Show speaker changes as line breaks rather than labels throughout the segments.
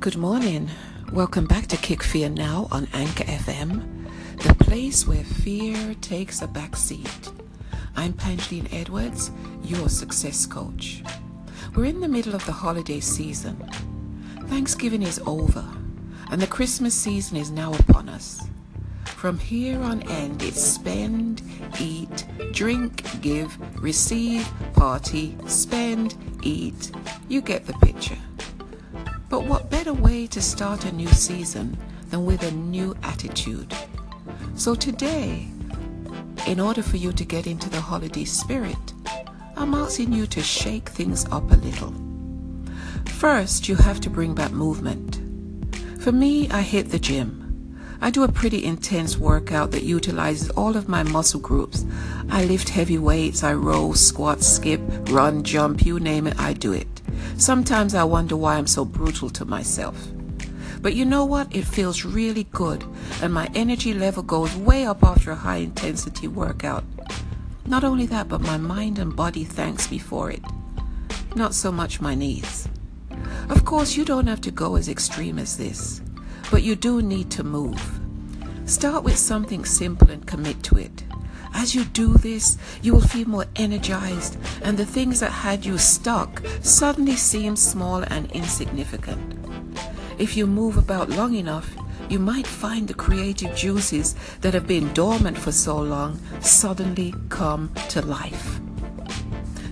Good morning. Welcome back to Kick Fear Now on Anchor FM, the place where fear takes a back seat. I'm Pangeline Edwards, your success coach. We're in the middle of the holiday season. Thanksgiving is over, and the Christmas season is now upon us. From here on end, it's spend, eat, drink, give, receive, party, spend, eat. You get the picture. But what better way to start a new season than with a new attitude? So today, in order for you to get into the holiday spirit, I'm asking you to shake things up a little. First, you have to bring back movement. For me, I hit the gym. I do a pretty intense workout that utilizes all of my muscle groups. I lift heavy weights, I row, squat, skip, run, jump, you name it, I do it. Sometimes I wonder why I'm so brutal to myself. But you know what? It feels really good, and my energy level goes way up after a high intensity workout. Not only that, but my mind and body thanks me for it. Not so much my knees. Of course, you don't have to go as extreme as this, but you do need to move. Start with something simple and commit to it. As you do this, you will feel more energized, and the things that had you stuck suddenly seem small and insignificant. If you move about long enough, you might find the creative juices that have been dormant for so long suddenly come to life.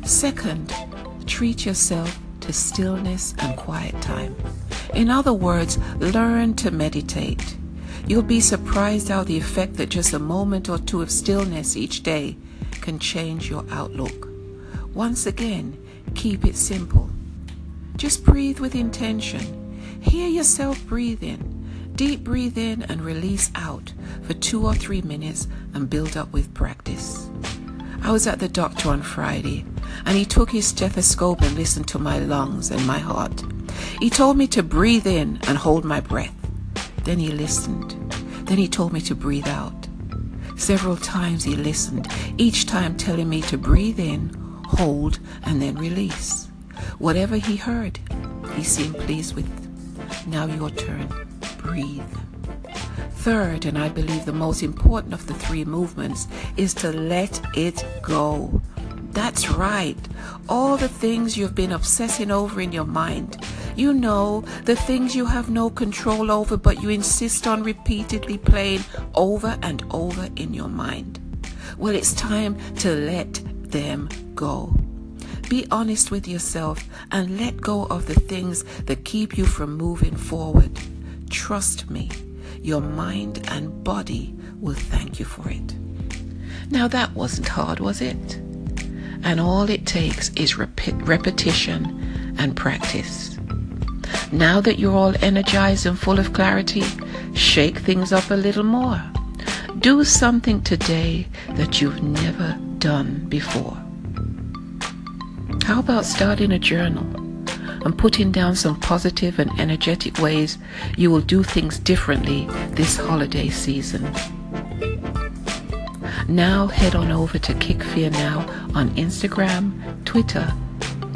Second, treat yourself to stillness and quiet time. In other words, learn to meditate. You'll be surprised how the effect that just a moment or two of stillness each day can change your outlook. Once again, keep it simple. Just breathe with intention. Hear yourself breathe in. Deep breathe in and release out for two or three minutes and build up with practice. I was at the doctor on Friday and he took his stethoscope and listened to my lungs and my heart. He told me to breathe in and hold my breath. Then he listened. Then he told me to breathe out. Several times he listened, each time telling me to breathe in, hold, and then release. Whatever he heard, he seemed pleased with. Now your turn. Breathe. Third, and I believe the most important of the three movements, is to let it go. That's right. All the things you've been obsessing over in your mind, you know the things you have no control over, but you insist on repeatedly playing over and over in your mind. Well, it's time to let them go. Be honest with yourself and let go of the things that keep you from moving forward. Trust me, your mind and body will thank you for it. Now, that wasn't hard, was it? And all it takes is rep- repetition and practice. Now that you're all energized and full of clarity, shake things up a little more. Do something today that you've never done before. How about starting a journal and putting down some positive and energetic ways you will do things differently this holiday season? Now head on over to Kick Fear Now on Instagram, Twitter,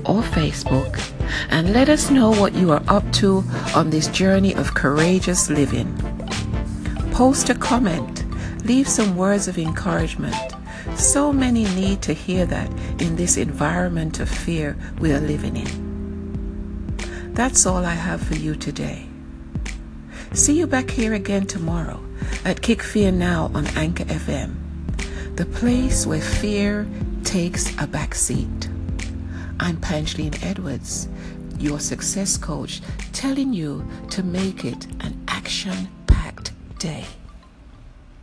or Facebook and let us know what you are up to on this journey of courageous living. Post a comment, leave some words of encouragement. So many need to hear that in this environment of fear we are living in. That's all I have for you today. See you back here again tomorrow at Kick Fear Now on Anchor FM, the place where fear takes a back seat. I'm Pangeline Edwards, your success coach, telling you to make it an action packed day.